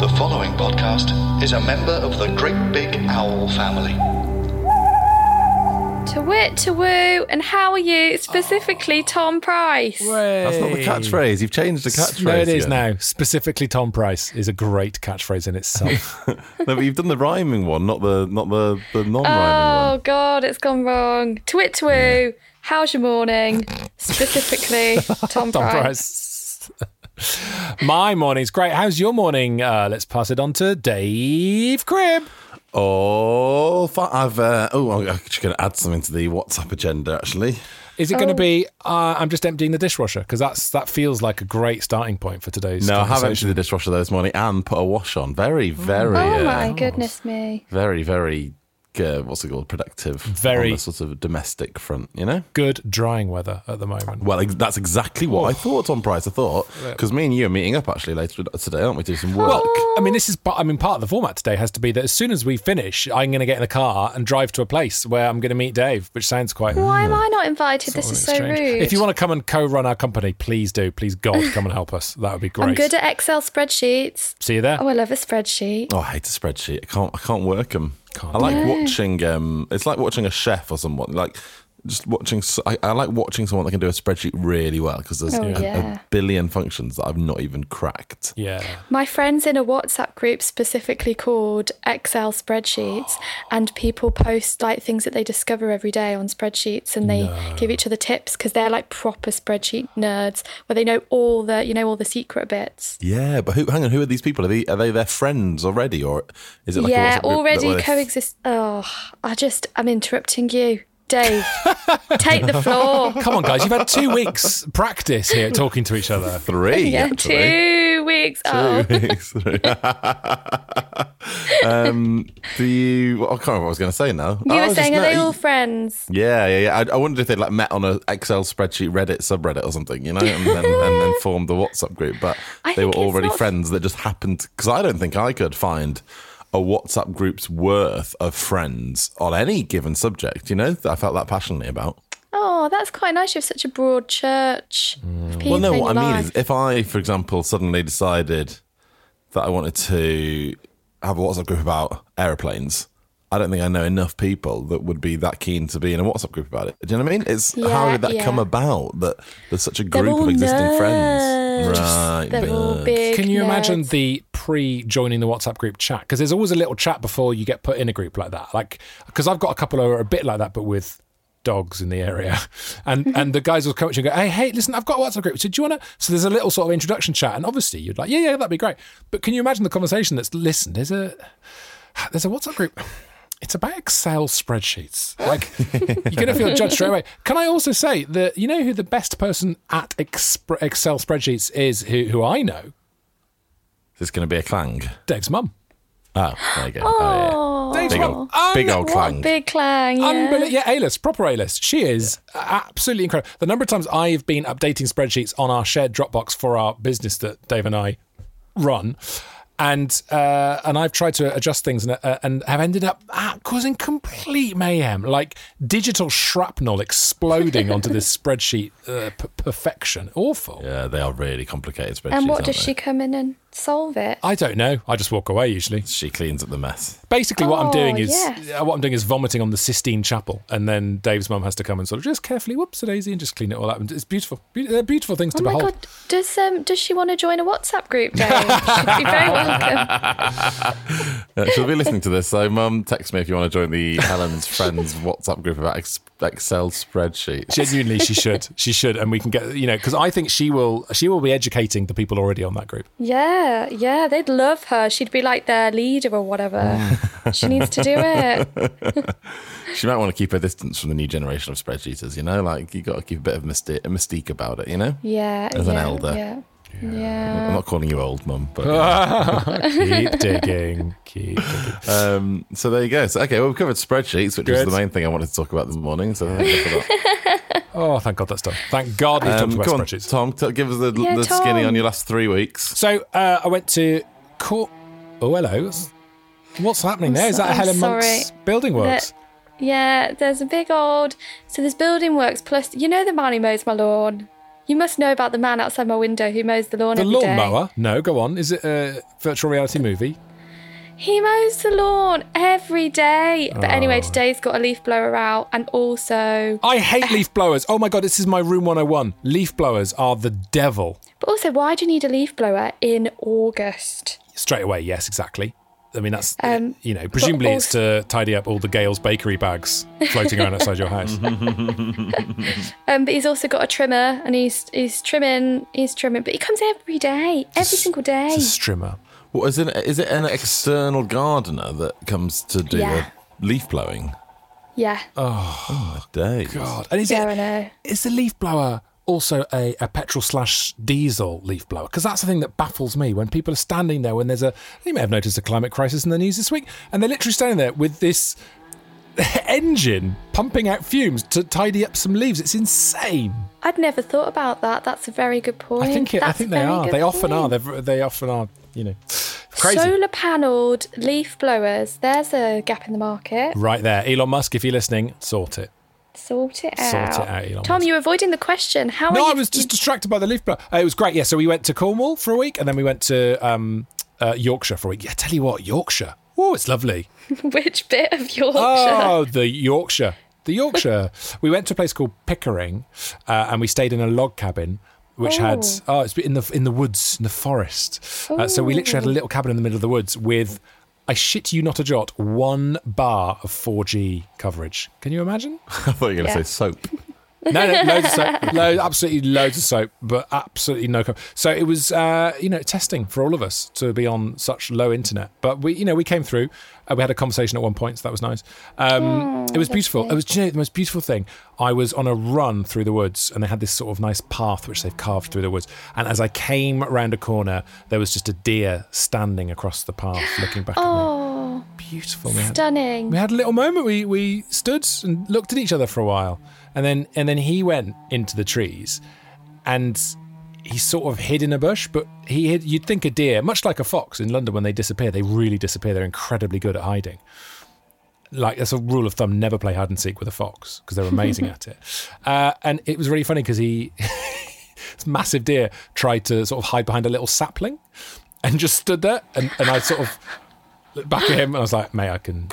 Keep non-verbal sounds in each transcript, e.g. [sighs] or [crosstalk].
The following podcast is a member of the Great Big Owl family. To wit, to woo, and how are you? Specifically, Tom Price. That's not the catchphrase. You've changed the catchphrase. No, it is again. now. Specifically, Tom Price is a great catchphrase in itself. [laughs] no, but you've done the rhyming one, not the not the, the non-rhyming Oh one. God, it's gone wrong. To wit, to woo. How's your morning? Specifically, [laughs] Tom, Tom Price. Price. My morning's great. How's your morning? Uh, let's pass it on to Dave Cribb. Oh, I've uh, oh, I'm actually going to add something to the WhatsApp agenda. Actually, Is it Oh. going to be? Uh, I'm just emptying the dishwasher because that's that feels like a great starting point for today's. no, I have conversation. emptied the dishwasher this morning and put a wash on. Very, very, Oh uh, my goodness me. very, very. Uh, what's it called? Productive. Very- on the sort of domestic front. You know. good drying weather at the moment. Well, ex- that's exactly what I thought, on Price. I thought because me and you are meeting up actually later today, aren't we? To do some work. Well, I mean, this is. part- I mean, part of the format today has to be that as soon as we finish, I'm going to get in the car and drive to a place where I'm going to meet Dave, which sounds quite. Why am I not invited? sort This is so rude. If you want to come and co-run our company, please do. Please, God, come and help us. That would be great. I'm good at Excel spreadsheets. See you there. Oh, I love a spreadsheet. Oh, I hate a spreadsheet. I can't. I can't work them. Can't I like watching. Um, it's like watching a chef or someone. Like just watching. I like watching someone that can do a spreadsheet really well because there's Oh, a, yeah. a billion functions that I've not even cracked. Yeah. My friends in a WhatsApp group specifically called Excel spreadsheets, [gasps] and people post like things that they discover every day on spreadsheets, and they give each other tips because they're like proper spreadsheet nerds, where they know all the you know all the secret bits. Yeah, but who? Hang on. Who are these people? Are they are they their friends already, or is it like yeah, a WhatsApp group already where they- coexist. Oh, I just I'm interrupting you, Dave. take the floor. [laughs] Come on, guys. You've had two weeks practice here talking to each other. Three. Yeah, actually. two weeks. Oh, [laughs] Three. [laughs] um, do you? Well, I can't remember what I was going to say now. you Oh, were just saying, are no, they all friends? Yeah, yeah, yeah. I, I wondered if they'd like met on an Excel spreadsheet Reddit subreddit or something, you know, and then, and then formed the WhatsApp group. But I they were already not- friends that just happened because I don't think I could find a WhatsApp group's worth of friends on any given subject. You know, that I felt that passionately about. Oh, that's quite nice. You have such a broad church. Of mm. Well, no, what I your mean is, if I, for example, suddenly decided that I wanted to have a WhatsApp group about aeroplanes, I don't think I know enough people that would be that keen to be in a WhatsApp group about it. Do you know what I mean? It's how did that yeah. come about that there's such a group of existing friends? Right. They're all nerds. big. Can you imagine nerds. The pre-joining the WhatsApp group chat? Because there's always a little chat before you get put in a group like that. Like, because I've got a couple are a bit like that, but with dogs in the area, [laughs] and and the guys will come up to you and go, "Hey, hey, listen, I've got a WhatsApp group. So do you want to?" So there's a little sort of introduction chat, and obviously you'd like, "Yeah, yeah, that'd be great." But can you imagine the conversation that's listen? There's a there's a WhatsApp group. It's about Excel spreadsheets. Like you're going to feel judged straight away. Can I also say that you know who the best person at expr- Excel spreadsheets is? Who, who I know? Is this going to be a clang? Dave's mum. Oh, there you go. Oh, Oh, Dave's Big mum. old- big old Un- clang. big clang. Yeah. Unbelievable. Yeah, A-list, proper A-list. She is absolutely incredible. The number of times I've been updating spreadsheets on our shared Dropbox for our business that Dave and I run, and uh, and I've tried to adjust things and, uh, and have ended up ah, causing complete mayhem, like digital shrapnel exploding onto this [laughs] spreadsheet uh, p- perfection. Awful. Yeah, they are really complicated spreadsheets. and what aren't does they? she come in and solve it? I don't know. I just walk away usually. She cleans up the mess. Basically, what I'm Oh, doing is yes. uh, what I'm doing is vomiting on the Sistine Chapel, and then Dave's mum has to come and sort of just carefully whoops a daisy and just clean it all up. And It's beautiful. Be- They're beautiful things Oh to my behold. god, does um does she want to join a WhatsApp group, Dave? [laughs] She'd be very welcome. [laughs] Uh, she'll be listening to this, so mum, text me if you want to join the Helen's Friends WhatsApp group about ex- Excel spreadsheets. Genuinely, she should. She should, and we can get you know because I think she will. She will be educating the people already on that group. Yeah, yeah, they'd love her. She'd be like their leader or whatever. she needs to do it. [laughs] She might want to keep her distance from the new generation of spreadsheeters, you know? Like, you got to keep a bit of mystique, a mystique about it, you know? Yeah. As an elder. yeah, elder. Yeah. I'm not calling you old, mum, but. [laughs] keep digging. Keep digging. Um, so there you go. So, okay, well, we've covered spreadsheets, which was Good. the main thing I wanted to talk about this morning. So thank you for that. [laughs] Oh, thank God that's done. Thank God we've Um, talked go about on, spreadsheets. Tom, t- give us the, Yeah, the skinny on your last three weeks. So uh, I went to court. Oh, hello. What's happening I'm there? Is so- that I'm Helen Monk's building works? Yeah, there's a big old. So there's building works plus. You know the man who mows my lawn. You must know about the man outside my window who mows the lawn every day. The every day. lawnmower? No, go on. Is it a virtual reality movie? He mows the lawn every day. But anyway, ah. today's got a leaf blower out, and also, I hate leaf blowers. Oh my God, this is my room 101. Leaf blowers are the devil. but also, why do you need a leaf blower in August? Straight away, yes, exactly. I mean, that's, Um, you know, presumably it's to tidy up all the Gail's bakery bags floating around outside your house. [laughs] Um, but he's also got a trimmer, and he's he's trimming, he's trimming. But he comes every day, every single day. It's a strimmer. What is it? Is it an external gardener that comes to do Yeah. the leaf blowing? Yeah, Oh. Days. God. And is yeah, it, I know. is the leaf blower also a, a petrol slash diesel leaf blower? Because that's the thing that baffles me when people are standing there when there's a, you may have noticed a climate crisis in the news this week, and they're literally standing there with this [laughs] engine pumping out fumes to tidy up some leaves. It's insane. I'd never thought about that. That's a very good point. I think it, I think they are. They often are. They're, they often are. You know, crazy. Solar panelled leaf blowers. There's a gap in the market. right there, Elon Musk. If you're listening, sort it. Sort it out. Sort it out, Elon Tom, Musk. you're avoiding the question. How No, are I was just distracted by the leaf blower. Uh, it was great. Yeah, so we went to Cornwall for a week, and then we went to um, uh, Yorkshire for a week. Yeah, tell you what, Yorkshire. Oh, it's lovely. [laughs] Which bit of Yorkshire? Oh, the Yorkshire. The Yorkshire. [laughs] we went to a place called Pickering, uh, and we stayed in a log cabin. Which had oh, it's in the in the woods in the forest. Uh, so we literally had a little cabin in the middle of the woods with, I shit you not a jot, one bar of 4G coverage. Can you imagine? [laughs] I thought you were going to Yeah. say soap. No, no, loads of soap, [laughs] loads, absolutely loads of soap, but absolutely no. Co- so it was, uh, you know, testing for all of us to be on such low internet. But we, you know, we came through. Uh, we had a conversation at one point, so that was nice. Um, it was beautiful. It was you know, the most beautiful thing. I was on a run through the woods, and they had this sort of nice path which they've carved through the woods. And as I came around a corner, there was just a deer standing across the path, looking back at me. Oh, Beautiful. We had- stunning. we had a little moment. We we stood and looked at each other for a while, and then and then he went into the trees, and he sort of hid in a bush. But he hid. You'd think a deer, much like a fox in London, when they disappear, they really disappear. They're incredibly good at hiding. Like that's a rule of thumb: never play hide and seek with a fox because they're amazing at it. [laughs] Uh, and it was really funny because he, [laughs] this massive deer, tried to sort of hide behind a little sapling, and just stood there. And, and I sort of looked back at him, and I was like, "Mate, I can,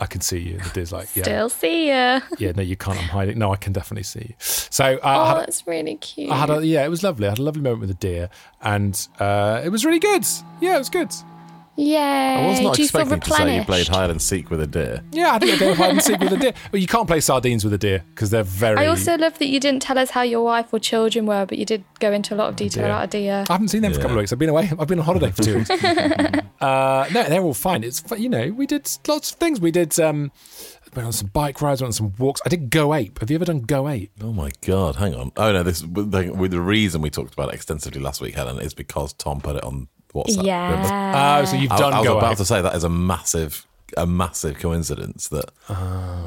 I can see you." The deer's like, "Yeah, Still see you. yeah, no, you can't. I'm hiding. No, I can definitely see you." So uh, Oh, I had, that's really cute. I had a, yeah, it was lovely. I had a lovely moment with the deer, and uh, it was really good. Yeah, it was good. Yay. I was not Do expecting to say you played hide and seek with a deer. Yeah, I had a little game hide and seek with a deer. But you can't play sardines with a deer because they're very. I also love that you didn't tell us how your wife or children were, but you did go into a lot of detail dear. about a deer. I haven't seen them for a couple of weeks. I've been away. I've been on holiday for two weeks. [laughs] uh, no, they're all fine. It's you know we did lots of things. We did um, went on some bike rides, went on some walks. I did Go Ape. Have you ever done Go Ape? Oh my god! Hang on. Oh no, this the, with the reason we talked about it extensively last week, Helen, is because Tom put it on WhatsApp. remember? Yeah. Oh, so you've done I was Go about Ape. to say that is a massive, a massive coincidence that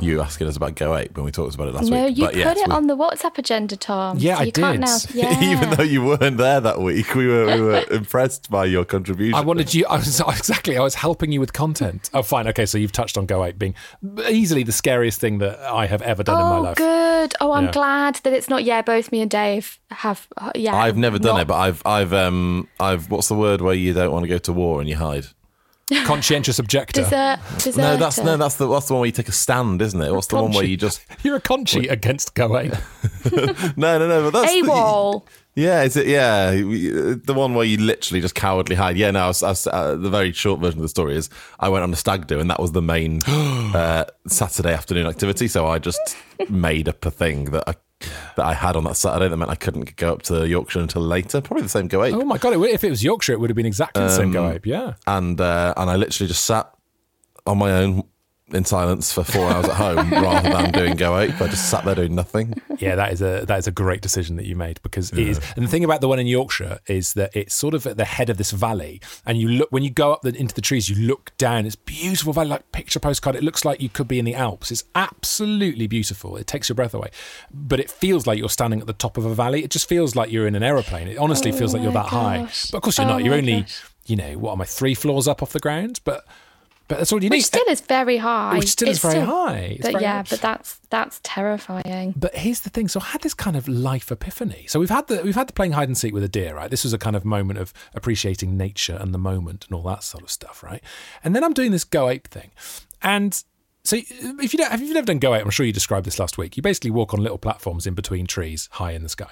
you asking us about Go Ape when we talked about it last no, week. No, you But put yes, it we- on the WhatsApp agenda, Tom. Yeah, so I you Can't did. now, [laughs] yeah. Even though you weren't there that week, we were we were [laughs] impressed by your contribution. I wanted you. I was [laughs] exactly. I was helping you with content. Oh, fine. Okay, so you've touched on Go Ape being easily the scariest thing that I have ever done in my Oh, life. good. Oh, I'm Yeah. glad that it's not. Yeah, both me and Dave have. uh, Yeah, I've never done not- it, but I've I've um I've what's the word where you don't want to go to war and you hide? [laughs] conscientious objector. Desert, deserter. No, that's no, that's the that's the one where you take a stand, isn't it? What's the one where you just [laughs] You're a conchi against Go Ape. [laughs] no, no, no. But that's the- Yeah, is it? Yeah, the one where you literally just cowardly hide. Yeah, no. I was, I was, uh, the very short version of the story is I went on a stag do, and that was the main [gasps] uh, Saturday afternoon activity. So I just made up a thing that I that I had on that Saturday that meant I couldn't go up to Yorkshire until later. Probably the same go ape. Oh my god! It, if it was Yorkshire, it would have been exactly the same Um, Go Ape. Yeah. and uh, and I literally just sat on my own in silence for four hours at home [laughs] rather than doing go ape. I just sat there doing nothing. Yeah, that is a that is a great decision that you made because it is. And the thing about the one in Yorkshire is that it's sort of at the head of this valley, and you look when you go up the, into the trees, you look down. It's beautiful valley, like picture postcard. It looks like you could be in the Alps. It's absolutely beautiful. It takes your breath away, but it feels like you're standing at the top of a valley. It just feels like you're in an aeroplane. It honestly Oh feels like you're my that high. But of course you're Oh not. You're oh only, gosh. you know, what am I three floors up off the ground? But but that's all you need. Which still is very high. Which still is It's very high. It's But very yeah, high. but that's that's terrifying. But here's the thing. So I had this kind of life epiphany. So we've had the we've had the playing hide and seek with a deer, right? This was a kind of moment of appreciating nature and the moment and all that sort of stuff, right? And then I'm doing this go ape thing, and so if you don't, if you've never done go ape, I'm sure you described this last week. You basically walk on little platforms in between trees, high in the sky.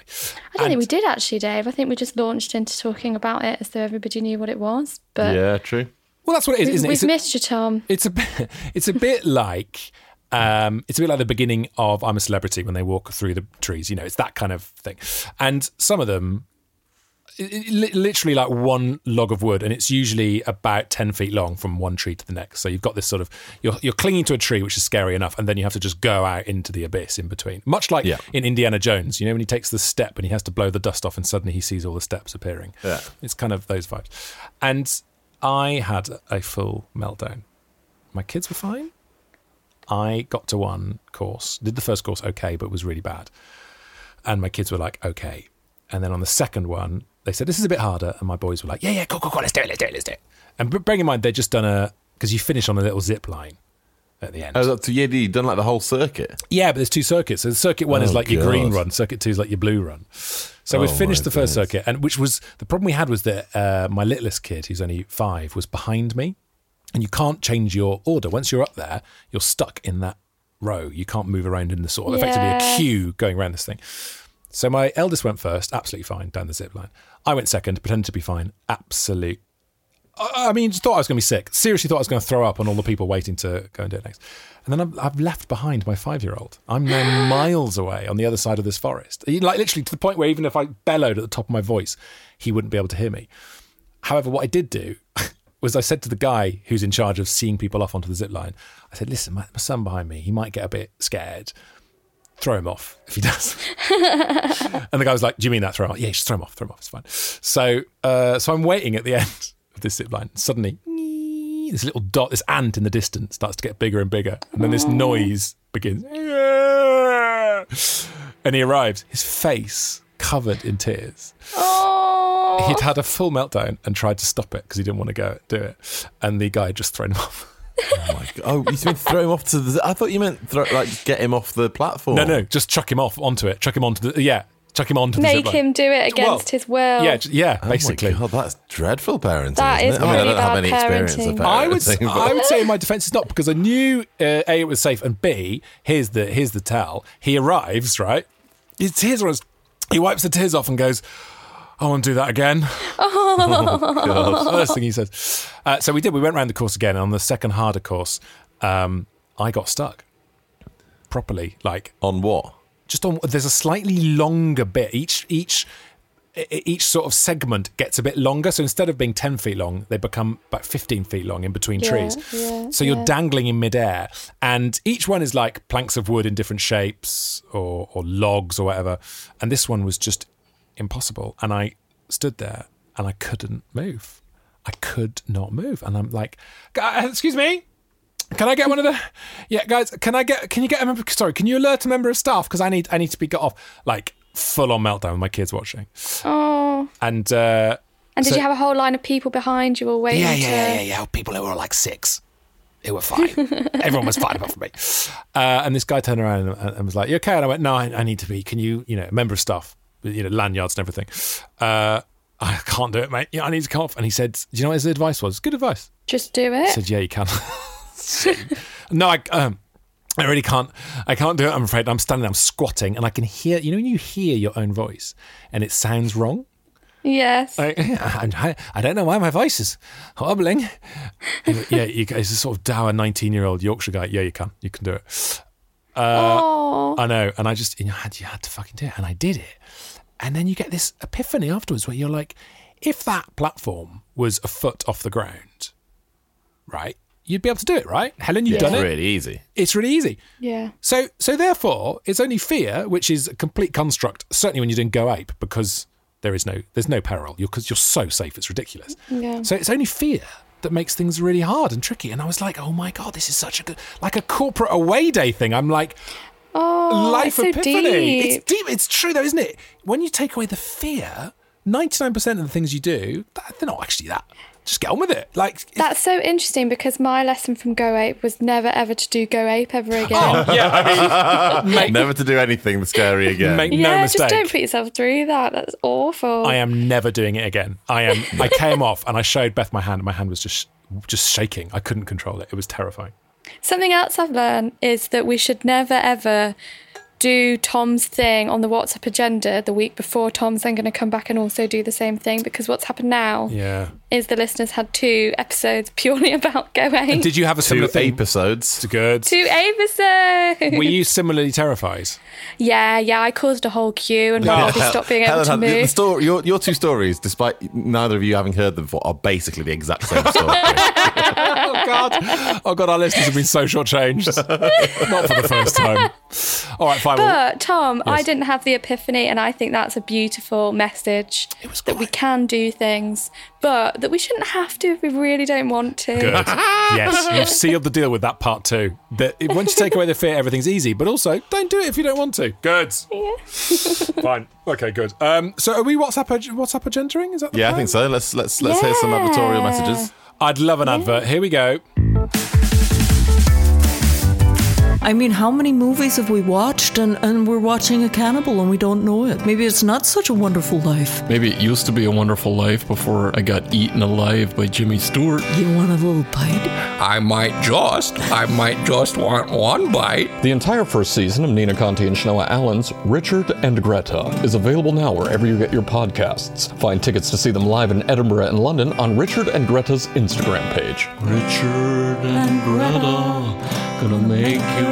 I don't think we did actually, Dave. I think we just launched into talking about it as though everybody knew what it was. But yeah, true. Well, that's what it is, we've, isn't it? we've It's a- missed you, Tom. it's a bit, [laughs] it's a bit like um, it's a bit like the beginning of I'm a Celebrity when they walk through the trees. You know, it's that kind of thing. And some of them, it- it- literally like one log of wood, and it's usually about ten feet long from one tree to the next. So you've got this sort of you're you're clinging to a tree, which is scary enough, and then you have to just go out into the abyss in between. Much like Yeah. in Indiana Jones, you know, when he takes the step and he has to blow the dust off, and suddenly he sees all the steps appearing. Yeah. It's kind of those vibes. And I had a full meltdown. My kids were fine. I got to one course, did the first course okay, but was really bad. And my kids were like, okay. And then on the second one, they said, this is a bit harder. And my boys were like, yeah, yeah, cool, cool, cool, let's do it, let's do it, let's do it. And bearing in mind, they'd just done a, because you finish on a little zip line at the end. Oh, that's yeah, you've done like the whole circuit. Yeah, but there's two circuits. So circuit one is Oh, like your green God. run. Circuit two is like your blue run. So we Oh, finished the first goodness. circuit, and which was the problem we had was that uh, my littlest kid, who's only five, was behind me, and you can't change your order. Once you're up there, you're stuck in that row. You can't move around in the sort of effectively a queue going around this thing. So my eldest went first, absolutely fine down the zip line. I went second, pretended to be fine, absolute. I mean, just thought I was going to be sick. Seriously, thought I was going to throw up on all the people waiting to go and do it next. And then I've, I've left behind my five-year-old. I'm now [gasps] miles away on the other side of this forest, like literally to the point where even if I bellowed at the top of my voice, he wouldn't be able to hear me. However, what I did do [laughs] was I said to the guy who's in charge of seeing people off onto the zip line, I said, "Listen, my, my son behind me, he might get a bit scared. Throw him off if he does." [laughs] and the guy was like, "Do you mean that? Throw him off? Yeah, just throw him off. Throw him off. It's fine." So, uh, so I'm waiting at the [laughs] end this zip line. Suddenly, this little dot, this ant in the distance starts to get bigger and bigger, and then this noise begins. And he arrives, his face covered in tears. Oh, He'd had a full meltdown and tried to stop it because he didn't want to go do it, and the guy had just thrown him [laughs] off. Oh my god! Oh, you meant throw him off to the? I thought you meant throw, like get him off the platform. No, no, just chuck him off onto it. Chuck him onto the yeah. Chuck him onto the make zip line. him do it against Well, his will. Yeah, j- yeah, Oh basically. my god, that's dreadful parenting. That isn't is it? I mean, I don't have bad any experience of parenting. parenting. I would, but- I would say in my defence it's not because I knew uh, a it was safe and b here's the here's the tell. He arrives right. His tears runs. He wipes the tears off and goes, "I want to do that again." God. [laughs] [laughs] First thing he says. Uh, so we did. We went around the course again. And on the second harder course, um, I got stuck properly. Like On what? Just on there's a slightly longer bit. Each each each sort of segment gets a bit longer. So instead of being 10 feet long they become about 15 feet long in between Yeah, trees. yeah, so you're yeah. dangling in midair. And each one is like planks of wood in different shapes or, or logs or whatever. And this one was just impossible. And i stood there and i couldn't move. I could not move. And i'm like excuse me can I get one of the? Yeah, guys. Can I get? Can you get a member? Sorry, can you alert a member of staff because I need I need to be got off. Like full on meltdown with my kids watching, Oh, and uh, and did So- you have a whole line of people behind you all waiting? yeah, to... yeah, yeah, yeah, yeah. People who were like six, who were [laughs] fine. Everyone was fine apart from me. Uh, and this guy turned around and, and was like, "You okay?" And I went, "No, I, I need to be. Can you, you know, a member of staff, you know, lanyards and everything." Uh, I can't do it, mate. Yeah, I need to come off. And he said, "Do you know what his advice was? Good advice. Just do I it. said, yeah, you can. No, I, um, I really can't. I can't do it. I'm afraid. I'm standing. I'm squatting, and I can hear. You know, when you hear your own voice, and it sounds wrong. Yes. [laughs] I, I, I don't know why my voice is hobbling. Yeah, you, it's a sort of dour 19 year old Yorkshire guy. Yeah, you can. You can do it. oh. I know. And I just, you know, had, you had to fucking do it. And I did it. And then you get this epiphany afterwards where you're like, if that platform was a foot off the ground, right, you'd be able to do it, right? Helen, you've It's done it. It's really easy. It's really easy. Yeah. So, so therefore, it's only fear, which is a complete construct. Certainly, when you're doing Go Ape, because there is no, there's no peril. You're because you're so safe. It's ridiculous. Yeah. So it's only fear that makes things really hard and tricky. And I was like, oh my god, this is such a good, like a corporate away day thing. I'm like, Oh, life it's so epiphany. deep. It's deep. It's true though, isn't it? When you take away the fear, 99% of the things you do, they're not actually that. Just get on with it. Like, That's so interesting because my lesson from Go Ape was never ever to do Go Ape ever oh, again. yeah, I mean, [laughs] make, Never to do anything scary again. make no yeah, mistake. just don't put yourself through that. That's awful. I am never doing it again. I am. I came off and I showed Beth my hand. and My hand was just just shaking. I couldn't control it. It was terrifying. Something else I've learned is that we should never ever do Tom's thing on the WhatsApp agenda the week before Tom's then going to come back and also do the same thing because what's happened now Yeah. Is the listeners had two episodes [laughs] purely about Go Ape. Did you have a Two similar thing? episodes. Good. two episodes. Were you similarly terrified? yeah, yeah, I caused a whole queue and probably stopped being able Helen to had- the- the move. story, your, your two stories, despite neither of you having heard them before, are basically the exact same story. [laughs] Oh God! Oh God! Our listeners have been so shortchanged. Not for the first time. All right, fine. But Tom, I didn't have the epiphany, and I think that's a beautiful message that we can do things, but that we shouldn't have to if we really don't want to. Good. yes, you've [laughs] sealed the deal with that part too. That once you take away the fear, everything's easy. But also, don't do it if you don't want to. Good. Yeah. [laughs] Fine. Okay. Good. Um. So, are we WhatsApp WhatsApp agendering? Is that? The yeah, I think so. Let's let's let's hear some advertorial messages. I'd love an advert. Here we go. I mean, how many movies have we watched and, and we're watching a cannibal and we don't know it? Maybe it's not such a wonderful life. Maybe it used to be a wonderful life before I got eaten alive by Jimmy Stewart. You want a little bite? I might just, I might just want one bite. The entire first season of Nina Conti and Shanoa Allen's Richard and Greta is available now wherever you get your podcasts. Find tickets to see them live in Edinburgh and London on Richard and Greta's Instagram page. Richard and Greta, gonna make your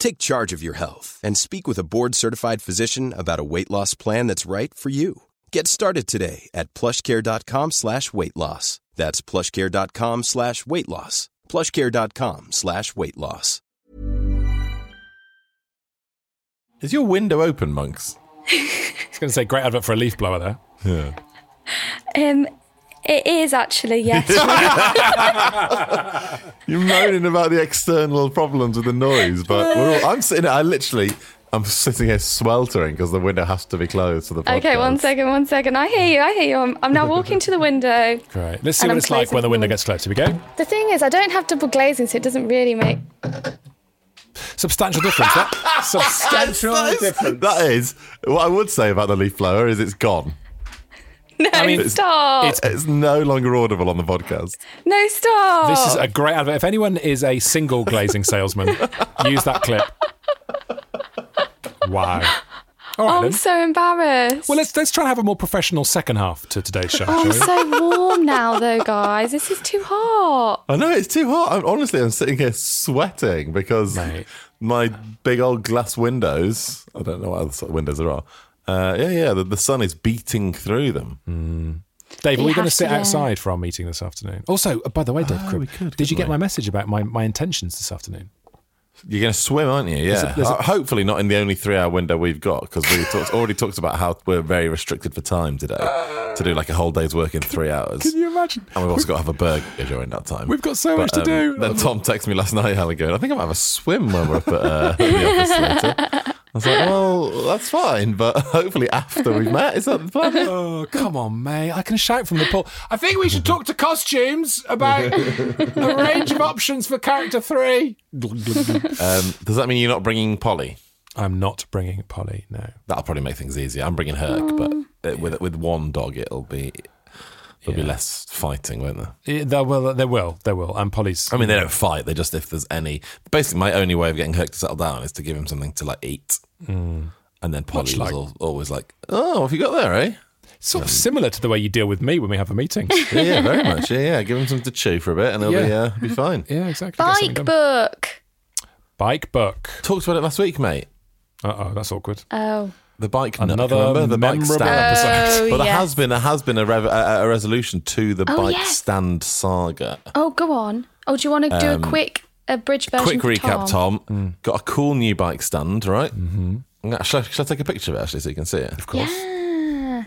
Take charge of your health and speak with a board-certified physician about a weight loss plan that's right for you. Get started today at plushcare.com slash weight loss. That's plushcare.com slash weight loss. plushcare.com slash weight loss. Is your window open, monks? I was going to say great advert for a leaf blower there. Yeah. Um, it is actually yes. [laughs] You're moaning about the external problems with the noise, but we're all, I'm sitting. I literally, I'm sitting here sweltering because the window has to be closed for the podcast. okay, one second, one second. I hear you. I hear you. I'm, I'm now walking to the window. Great. Let's see what I'm it's like when the the window gets closed. Here we go. The thing is, I don't have double glazing, so it doesn't really make. Substantial difference. That [laughs] substantial That is, difference. that is what I would say about the leaf blower is it's gone. [laughs] No, I mean, it's- stop. it's- It's no longer audible on the podcast. no, stop. This is a great advert. If anyone is a single glazing salesman, [laughs] use that clip. Wow. All right Oh, I'm then. so embarrassed. Well, let's let's try and have a more professional second half to today's show. Oh, I'm so warm now, though, guys. This is too hot. I know it's too hot. I'm, honestly, I'm sitting here sweating because Mate. my big old glass windows. I don't know what other sort of windows there are. Uh, yeah, yeah. The, the sun is beating through them. Dave, are we going to sit to, outside for our meeting this afternoon? Also, uh, by the way, Dave, Oh, Cribb, we could, did you couldn't get my message about my, my intentions this afternoon? You're going to swim, aren't you? Yeah. a- there's a- hopefully not in the only three hour window we've got because we talked, [laughs] already talked about how we're very restricted for time today to do like a whole day's work in three hours. Can you imagine? And we've also got to have a burger during that time. We've got so much to do. Then Tom texted me last night, Helen, going, I think I might have a swim when we're up at, uh, at the office later. I was like, well, that's fine, but [laughs] hopefully after we've met. Is that the plan? [laughs] Oh, come on, mate. I can shout from the pool. I think we should talk to costumes about a range of options for character three. [laughs] Um, does that mean you're not bringing Polly? I'm not bringing Polly, no. That'll probably make things easier. I'm bringing Herc, but it, with with one dog, it'll be there'll be less fighting, won't there? Yeah, There will, there will, there will. And Polly's. I mean, they don't fight. They just if there's any. Basically, my only way of getting Herc to settle down is to give him something to like eat, and then Polly was like- al- always like, "Oh, what have you got there, eh?" sort of similar to the way you deal with me when we have a meeting. [laughs] Yeah, yeah, very much. [laughs] Yeah, yeah. Give him something to chew for a bit, and he'll be uh, be fine. [laughs] yeah, exactly. Bike book. Bike book. Talked about it last week, mate. Uh oh, that's awkward. Oh. The bike, nook, Another remember? the bike memorable stand. episode. Oh, but there yes. has been there has been a, rev- a, a resolution to the Oh, bike yes. stand saga. Oh, go on. Oh, do you want to do a quick abridged version? Um, Quick recap, Tom. Mm. Got a cool new bike stand, right? Mm-hmm. Shall, I- shall I take a picture of it actually so you can see it? Of course. Yeah.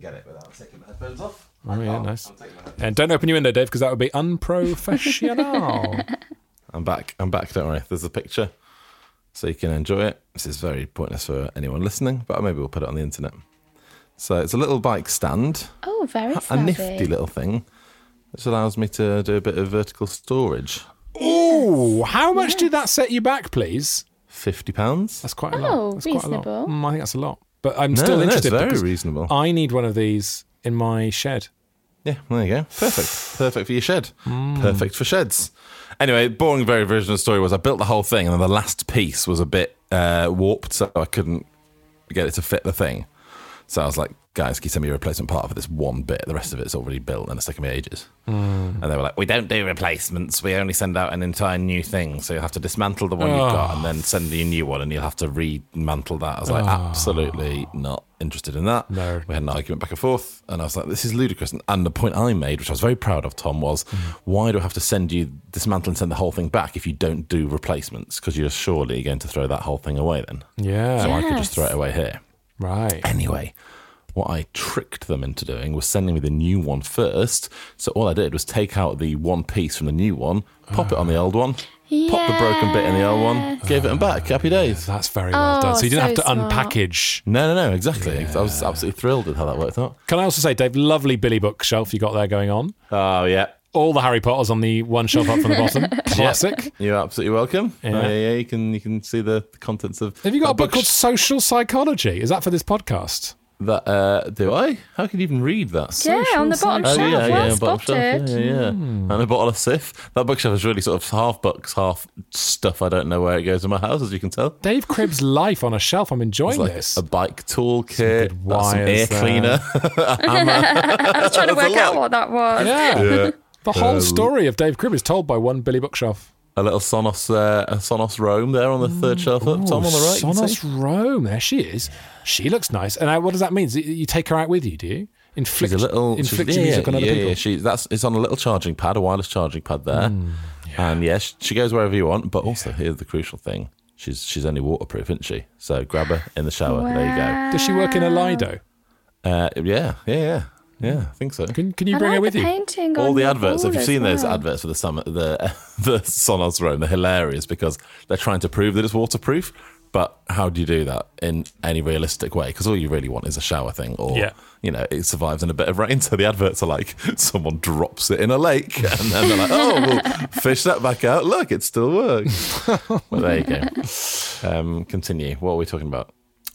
Get it without taking the headphones off. Oh, yeah, nice. And don't open your window, Dave, because that would be unprofessional. [laughs] I'm back. I'm back. Don't worry. There's a picture, so you can enjoy it. This is very pointless for anyone listening, but maybe we'll put it on the internet. So it's a little bike stand, Oh, very a savvy. nifty little thing, which allows me to do a bit of vertical storage. Oh, how much did that set you back, please? Fifty pounds. That's quite a Oh, lot. That's quite a reasonable. lot. Mm, I think that's a lot. But I'm No, still no, it's interested. very because reasonable. I need one of these in my shed. Yeah, there you go. Perfect. Perfect for your shed. Hmm. Perfect for sheds. Anyway, boring very version of the story was I built the whole thing and then the last piece was a bit uh, warped, so I couldn't get it to fit the thing. So I was like, guys, can you send me a replacement part for this one bit? The rest of it's already built and it's taken me ages. Hmm. And they were like, we don't do replacements. We only send out an entire new thing. So you'll have to dismantle the one you've got and then send you a new one and you'll have to remantle that. I was like, absolutely not interested in that. No. We had an argument back and forth, and I was like, this is ludicrous. And, and the point I made, which I was very proud of, Tom, was why do I have to send you dismantle and send the whole thing back if you don't do replacements? Because you're surely going to throw that whole thing away then. Yeah. So I could just throw it away here. Right. Anyway, what I tricked them into doing was sending me the new one first. So all I did was take out the one piece from the new one, pop it on the old one, pop the broken bit in the old one, gave it them back. Happy days. That's very well Oh, done. So you didn't so have to smart. unpackage. No, no, no, exactly. I was absolutely thrilled with how that worked out. Can I also say, Dave, lovely Billy bookshelf you got there going on. Oh, yeah. All the Harry Potters on the one shelf up from the bottom. [laughs] Classic. You're absolutely welcome. Yeah. Yeah, yeah, you can you can see the, the contents of. Have you got a book books called Social Psychology? Is that for this podcast? That? Uh, do I? How can you even read that? Yeah, on the bottom Oh shelf. yeah, yeah, well bottom shelf. Yeah, yeah, yeah. And a bottle of Cif. That bookshelf is really sort of half books, half stuff. I don't know where it goes in my house, as you can tell. Dave Cribb's life on a shelf. I'm enjoying It's like this. a bike toolkit, good that's some air wires there. cleaner. [laughs] [laughs] I was trying to work out what that was. yeah. The whole story of Dave Cribb is told by one Billy bookshelf. A little Sonos, uh, Sonos Roam there on the third shelf up. Tom on the right. Sonos. Roam. There she is. She looks nice. And uh, what does that mean? You- take her out with you, do you? Inflict, She's a little inflict yeah, music on other yeah, people. Yeah, she, that's it's on a little charging pad, a wireless charging pad there, Hmm, and yes, she goes wherever you want. But also, here's the crucial thing: she's she's only waterproof, isn't she? So grab her in the shower. There you go. Does she work in a Lido? Uh, yeah, yeah, yeah, yeah. I think so. Can, can you I bring like her with the you? painting All on the your adverts. Have wall you as seen those adverts for the summer, the [laughs] the Sonos Roam? They're hilarious because they're trying to prove that it's waterproof. But how do you do that in any realistic way? Because all you really want is a shower thing, or Yeah. you know, it survives in a bit of rain. [laughs] So the adverts are like someone drops it in a lake, [laughs] and then they're like, "Oh, we'll fish that back out. Look, it still works." well, there you go. Um, continue. What are we talking about?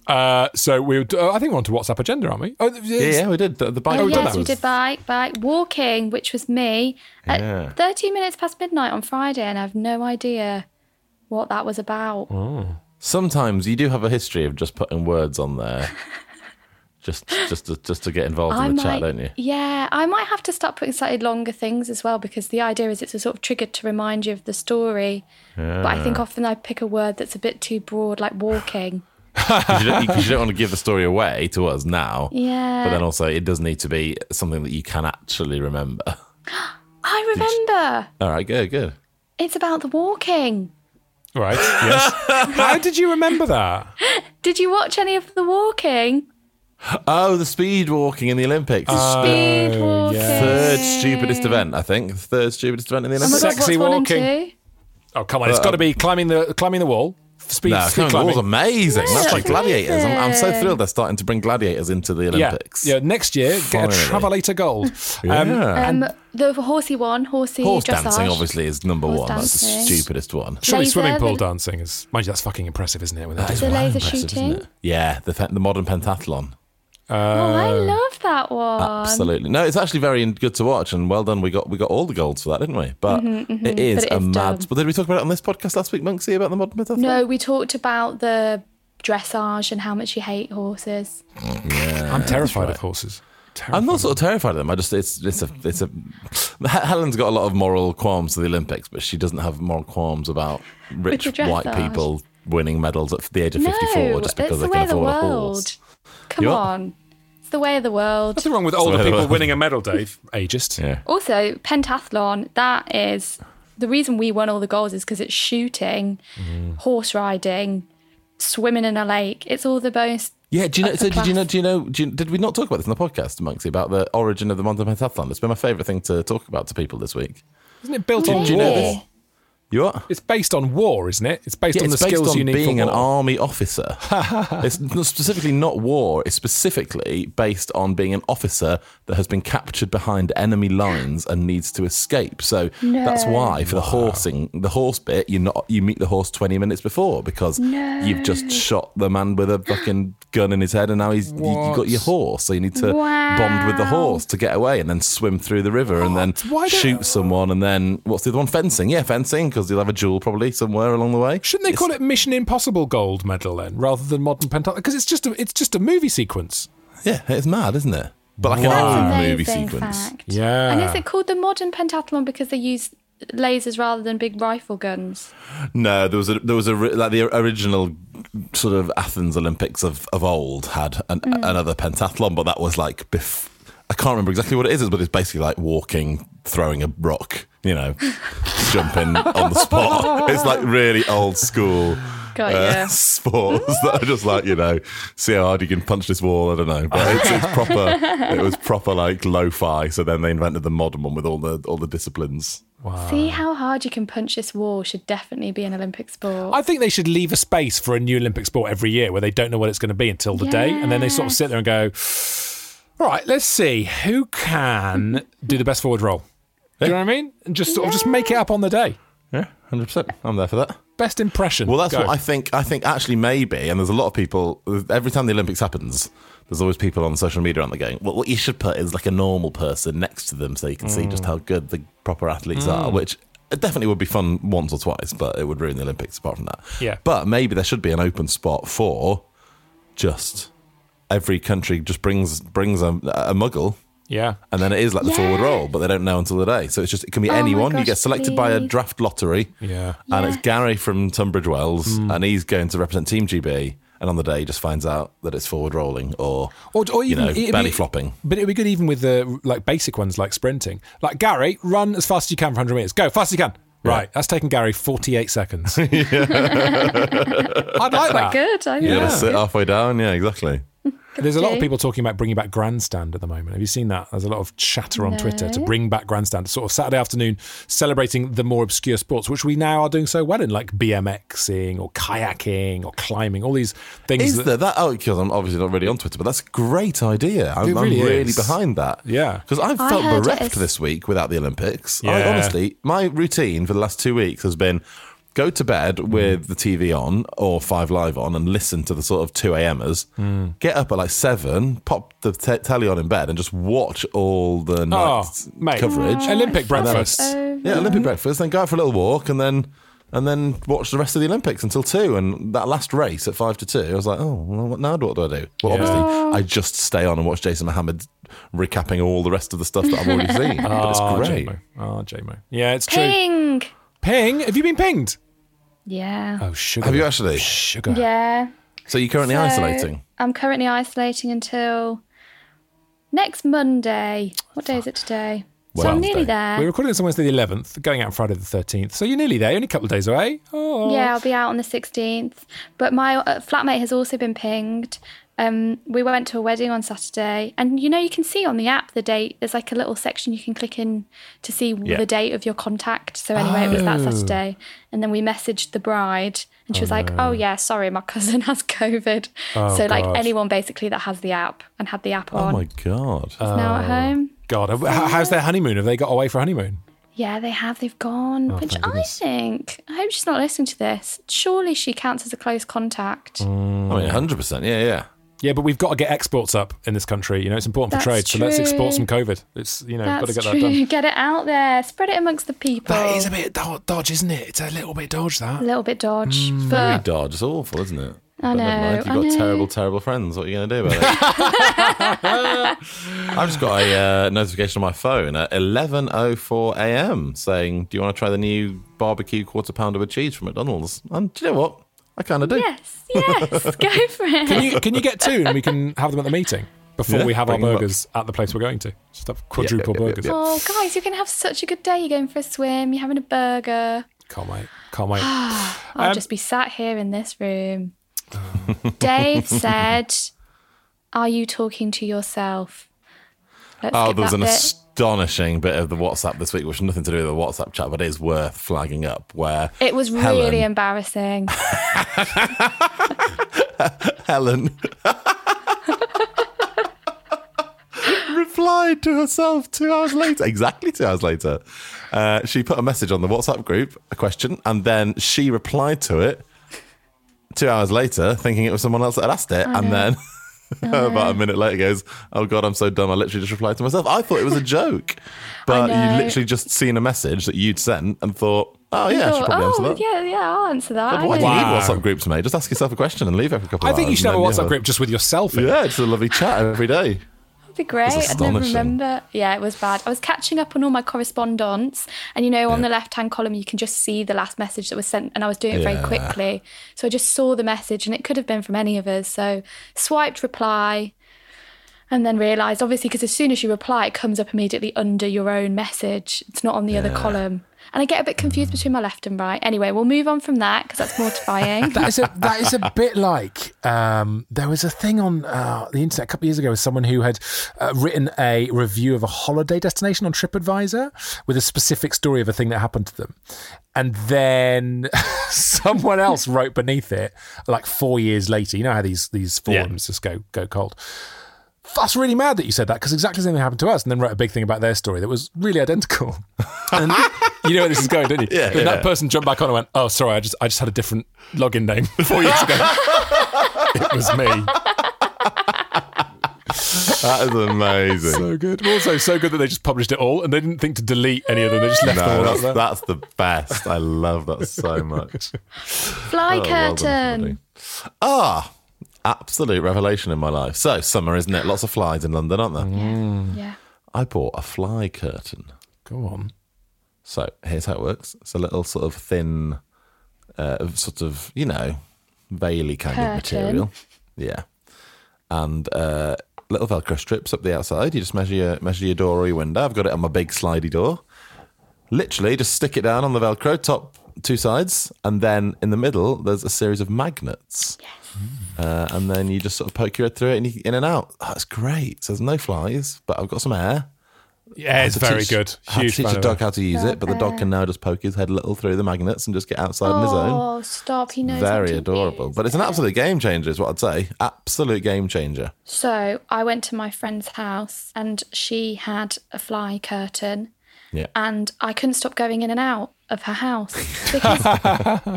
Uh, so we would, uh, I think we're on to WhatsApp agenda, aren't we? Oh, Yeah, yeah, we did the, the bike. Oh, ride yes, we did bike, bike, walking, which was me at Yeah. 13 minutes past midnight on Friday, and I have no idea what that was about. Sometimes you do have a history of just putting words on there, [laughs] just just to, just to get involved I in the might, chat, don't you? Yeah, I might have to start putting slightly longer things as well because the idea is it's a sort of trigger to remind you of the story. But I think often I pick a word that's a bit too broad, like walking. Because you, don't- 'cause you don't want to give the story away to us now. Yeah. But then also, it does need to be something that you can actually remember. [gasps] I remember. All right, good, good. It's about the walking. Right. [laughs] Yes. How did you remember that? Did you watch any of the walking? Oh, the speed walking in the Olympics. Oh, speed walking. Third stupidest event, I think. Third stupidest event in the Oh Olympics. God, what's Sexy one and walking. two? Oh come on! It's uh, got to be climbing the climbing the wall. Speed, no, speed climbing the amazing. Yeah, That's like gladiators. I'm, I'm so thrilled they're starting to bring gladiators into the Olympics. yeah. Next year, get Finally. a travelator gold. Um, [laughs] Yeah. Um, the horsey one, horsey Horse dressage. dancing, obviously, is number Horse one. That's the stupidest one. Surely Laser, swimming pool the- dancing is, mind you, that's fucking impressive, isn't it? When they The that? laser Impressive, isn't shooting. Yeah, the, the modern pentathlon. Oh, I love that one. Absolutely. No, it's actually very good to watch, and well done. We got we got all the golds for that, didn't we? But Mhm, it mhm. is But it a is mad. dumb. But did we talk about it on this podcast last week, Monksy, about the modern pentathlon? No, we talked about the dressage and how much you hate horses. Yeah, I'm terrified that's of horses. I'm not sort of terrified of them. I just it's it's a it's a. [laughs] Helen's got a lot of moral qualms to the Olympics, but she doesn't have moral qualms about rich white people winning medals at the age of no, 54 just because they the can way of the afford a horse. Come You what? on. It's the way of the world. Nothing wrong with older people well- winning a medal, Dave. [laughs] Ageist. Yeah. Also, pentathlon, that is the reason we won all the goals is because it's shooting, Mm-hmm. horse riding, swimming in a lake. It's all the most. Yeah, do you know? upper So did you know? Do you know? Do you, did we not talk about this in the podcast, Monksy, about the origin of the modern pentathlon? It's been my favourite thing to talk about to people this week. Isn't it built on Do you know war? This? You what? It's based on war, isn't it? It's based Yeah, on the it's based skills on you need being for an war. army officer. [laughs] it's not specifically not war. It's specifically based on being an officer that has been captured behind enemy lines and needs to escape. So that's why for the horsing, the horse bit, you not you meet the horse twenty minutes before because you've just shot the man with a fucking gun in his head, and now he's you, you got your horse. So you need to bond with the Wow. horse to get away, and then swim through the river, and then Why don't- shoot someone, and then what's the other one? Fencing, yeah, fencing, because you'll have a jewel probably somewhere along the way. Shouldn't they call it Mission Impossible gold medal then, rather than modern pentathlon? Because it's just a it's just a movie sequence. Yeah, it's mad, isn't it? But like Wow. an That's old movie sequence. fact. Yeah. And is it called the modern pentathlon because they use lasers rather than big rifle guns? No, there was a there was a like the original sort of Athens Olympics of, of old had an, mm. another pentathlon, but that was like bef- I can't remember exactly what it is, but it's basically like walking, throwing a rock, you know, [laughs] jumping on the spot. It's like really old school. Got uh, ya. [laughs] sports that are just like you know, see how hard you can punch this wall. I don't know, but it's, it's proper. It was proper like lo-fi. So then they invented the modern one with all the all the disciplines. See how hard you can punch this wall should definitely be an Olympic sport. I think they should leave a space for a new Olympic sport every year where they don't know what it's going to be until the day, and then they sort of sit there and go, "All right, let's see who can do the best forward roll." Do you know what I mean? And just sort of just make it up on the day. Yeah, hundred percent. I'm there for that. Best impression. Well, that's Go. what I think. I think actually maybe, and there's a lot of people. Every time the Olympics happens, there's always people on social media on the going. Well, what you should put is like a normal person next to them, so you can see just mm. how good the proper athletes are. Mm. Which it definitely would be fun once or twice, but it would ruin the Olympics. Apart from that, Yeah. But maybe there should be an open spot for just every country just brings brings a, a muggle. Yeah. And then it is like the forward Yeah. roll, but they don't know until the day. So it's just it can be Oh my anyone. you get selected by a draft lottery. Yeah. And it's Gary from Tunbridge Wells, Hmm. and he's going to represent Team GB. And on the day, he just finds out that it's forward rolling or, Or, or you know, it'd be- belly flopping. But it'd be good even with the like basic ones like sprinting. Like Gary, run as fast as you can for 100 meters. Go fast as you can. Right, that's taken Gary 48 seconds. [laughs] I'd like Quite that. good. I You sit halfway down. Yeah, exactly. There's a lot of people talking about bringing back Grandstand at the moment. Have you seen that? There's a lot of chatter on Twitter to bring back Grandstand, sort of Saturday afternoon celebrating the more obscure sports, which we now are doing so well in, like BMXing or kayaking or climbing, all these things. Is that- there that? Oh, because I'm obviously not really on Twitter, but that's a great idea. I'm, It I'm really really behind that. Yeah. Because I've felt bereft this week without the Olympics. I, Yeah. honestly, my routine for the last two weeks has been go to bed Mm. with the TV on or Five Live on and listen to the sort of 2 a.m.ers. Mm. Get up at like 7, pop the te- telly on in bed and just watch all the night Oh, mate. coverage. Olympic breakfast. so Yeah, Olympic breakfast, then go out for a little walk and then and then watch the rest of the Olympics until two. And that last race at five to two, I was like, oh, well, what now? What do I do? Well, Yeah. obviously, I just stay on and watch Jason Mohammad recapping all the rest of the stuff that I've already [laughs] seen. but it's Oh, great. JMO. Oh, JMO. Yeah, it's true. Ping. Ping? Have you been pinged? Yeah. Oh, sugar. Have you actually? Sugar. Yeah. So you're currently So, isolating? I'm currently isolating until next Monday. What day is it today? so I'm nearly there. We're recording this on Wednesday the 11th, going out Friday the 13th. So you're nearly there, only a couple of days away. Oh. Yeah, I'll be out on the 16th. But my uh, flatmate has also been pinged. Um, we went to a wedding on Saturday, and you know you can see on the app the date. There's like a little section you can click in to see Yeah. the date of your contact. So anyway, it was that Oh. Saturday, and then we messaged the bride, and she Oh, was like, no. "Oh yeah, sorry, my [laughs] cousin has COVID." Oh, so like God. anyone basically that has the app and had the app Oh on my god! is now at home. God, H- how's their honeymoon? Have they got away for honeymoon? Yeah, they have. They've gone. Oh, which I goodness. think. I hope she's not listening to this. Surely she counts as a close contact. I mean, hundred percent. Yeah, yeah. Yeah, but we've got to get exports up in this country. You know, it's important That's for trade. So let's export some COVID. It's you know, got to get true. that done. [laughs] Get it out there. Spread it amongst the people. That is a bit do- dodge, isn't it? It's a little bit dodge that. A little bit dodge. Very but dodge. It's awful, isn't it? I But never know, mind. You've I got know. terrible, terrible friends. What are you going to do about it? [laughs] I've just got a uh, notification on my phone at 11:04 a.m. saying, "Do you want to try the new barbecue quarter pounder with cheese from McDonald's?" And do you know what? I kind of do. yes, yes, [laughs] go for it. Can you can you get two and we can have them at the meeting before Yeah, we have our bring up. burgers at the place we're going to? Just have quadruple yeah, yeah, burgers. yeah. Oh, guys, you're going to have such a good day. You're going for a swim. You're having a burger. Can't wait. Can't wait. [sighs] I'll Um, just be sat here in this room. [laughs] Dave said, Are you talking to yourself? Let's Oh, skip there was that an bit. Astonishing bit of the WhatsApp this week, which has nothing to do with the WhatsApp chat, but it is worth flagging up. Where It was Helen, really embarrassing. [laughs] Helen [laughs] replied to herself two hours later, exactly two hours later. Uh, she put a message on the WhatsApp group, a question, and then she replied to it two hours later, thinking it was someone else that had asked it, and then. [laughs] [laughs] About a uh-huh. minute later, goes, "Oh God, I'm so dumb. I literally just replied to myself. I thought it was a joke, [laughs] but you literally just seen a message that you'd sent and thought, oh yeah, I should thought, probably answer oh, that. yeah, yeah, I'll answer that. God, I why do you know. need Wow. WhatsApp groups, mate? Just ask yourself a question and leave every couple I of think you should have a and then WhatsApp you group just with yourself. In. Yeah, it's a lovely chat every day. That'd be great. Never astonishing. remember. Yeah, it was bad. I was catching up on all my correspondence, and you know, on the left-hand column, you can just see the last message that was sent, and I was doing it very quickly. So I just saw the message, and it could have been from any of us. So swiped reply, and then realised, obviously, because as soon as you reply, it comes up immediately under your own message. It's not on the other column. And I get a bit confused between my left and right. Anyway, we'll move on from that because that's mortifying. [laughs] That is a that is a bit like um, there was a thing on uh, the internet a couple of years ago with someone who had uh, written a review of a holiday destination on TripAdvisor with a specific story of a thing that happened to them, and then [laughs] someone else wrote beneath it like four years later. You know how these these forums just go go cold. That's really mad that you said that because exactly the same thing happened to us, and then wrote a big thing about their story that was really identical. [laughs] And you know where this is going, don't you? Yeah, Then yeah. that person jumped back on and went, "Oh, sorry, I just I just had a different login name [laughs] four years ago. [laughs] it was me." That is amazing. So good. Also, so good that they just published it all, and they didn't think to delete any of them. They just left them no, all out that's, there. that's the best. I love that so [laughs] much. Fly Oh, well done, curtain. everybody. Ah, absolute revelation in my life. So, summer, isn't it? Lots of flies in London, aren't there? Mm. yeah. I bought a fly curtain. Go on. So, here's how it works it's a little sort of thin, uh, sort of, you know, veily kind of material. Yeah. And uh, little Velcro strips up the outside. You just measure your, measure your door or your window. I've got it on my big slidey door. Literally, just stick it down on the Velcro, top two sides, and then in the middle, there's a series of magnets. Uh, and then you just sort of poke your head through it and you in and out. It's great. So there's no flies, but I've got some air. Yeah, it's very teach- good. Had to teach fan the dog how to use it, but the dog can now just poke his head a little through the magnets and just get outside on his own. Oh, stop. He knows. Very to adorable. use But it's an absolute game changer, is what I'd say. Absolute game changer. So I went to my friend's house and she had a fly curtain Yeah. and I couldn't stop going in and out of her house [laughs] because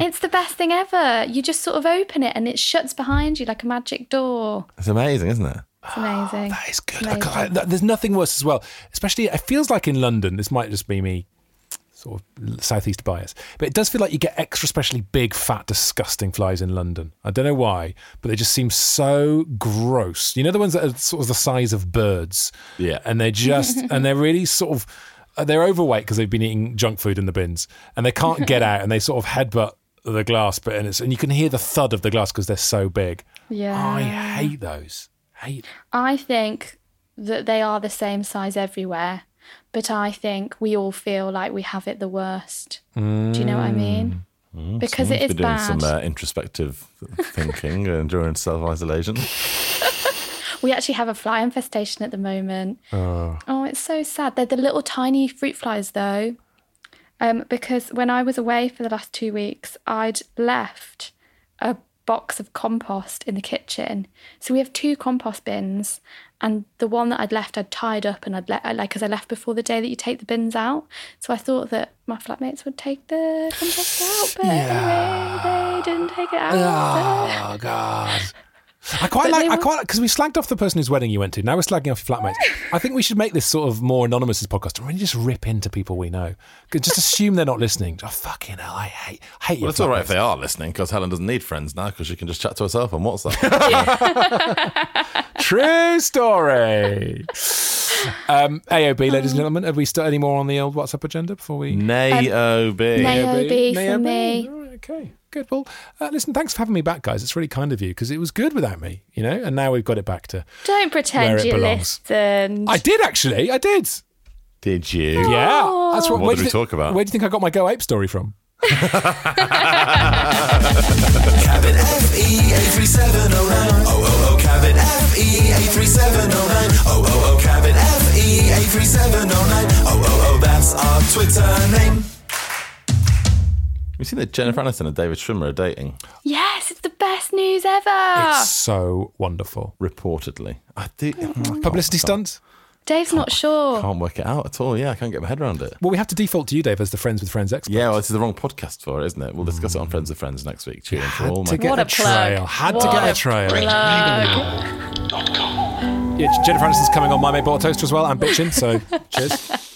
it's the best thing ever. You just sort of open it and it shuts behind you like a magic door. It's amazing, isn't it? It's amazing. That is good. Amazing. I- I- there's nothing worse as well. Especially, it feels like in London. This might just be me sort of southeast bias. But it does feel like you get extra specially big, fat, disgusting flies in London. I don't know why, but they just seem so gross. You know the ones that are sort of the size of birds. Yeah. and they're just [laughs] and they're really sort of uh, they're overweight because they've been eating junk food in the bins, and they can't get [laughs] out, and they sort of headbutt the glass but and it's and you can hear the thud of the glass because they're so big. Yeah. I hate those. Hate. I think that they are the same size everywhere, but I think we all feel like we have it the worst. Do you know what I mean? Because it Someone's been doing bad. some uh, introspective thinking uh, during self isolation. [laughs] [laughs] We actually have a fly infestation at the moment. Oh. Oh, it's so sad. They're the little tiny fruit flies, though. Um, because when I was away for the last two weeks, I'd left a box of compost in the kitchen. So we have two compost bins, and the one that I'd left, I'd tied up and I'd let, like, because I left before the day that you take the bins out. So I thought that my flatmates would take the compost out, but anyway, they didn't take it out. so- Oh God. I quite But like. I were- quite because we slagged off the person whose wedding you went to. Now we're slagging off your flatmates. [laughs] I think we should make this sort of more anonymous as podcast and really just rip into people we know. 'Cause Just assume they're not listening. Oh fucking hell! I hate hate Well, your it's all right if they are listening because Helen doesn't need friends now because she can just chat to herself on WhatsApp. [laughs] [laughs] True story. um, AOB, ladies and gentlemen, have we started any more on the old WhatsApp agenda before we? Nay, OB. Naobi for Naobi. me. All right, okay, good. Well, uh, listen, thanks for having me back, guys. It's really kind of you because it was good without me, you know. And now we've got it back to. Don't Where pretend it you belongs. listened. I did actually. I did. Did you? Yeah, that's what. What where did we you thi- talk about? Where do you think I got my Go Ape story from? [laughs] Cabin FE 83709. Oh, oh, oh, Cabin FE 83709. Oh, oh, oh, Cabin FE 83709. Oh, oh, oh, that's our Twitter name. Have you seen that Jennifer Aniston and David Schwimmer are dating? Yes, it's the best news ever. It's so wonderful. Reportedly. I do. Oh, hmm. Publicity stunt. Dave's not sure. Can't work it out at all. Yeah, I can't get my head around it. Well, we have to default to you, Dave, as the Friends with Friends expert. Yeah, well, this is the wrong podcast for it, isn't it? We'll discuss it on Friends with Friends next week. Tune in for all my to get What a, a plug. trail. Had What to get a a trail. plug. Yeah, Jennifer Aniston's coming on My Mate Bought a Toaster as well. I'm bitching, so [laughs] cheers.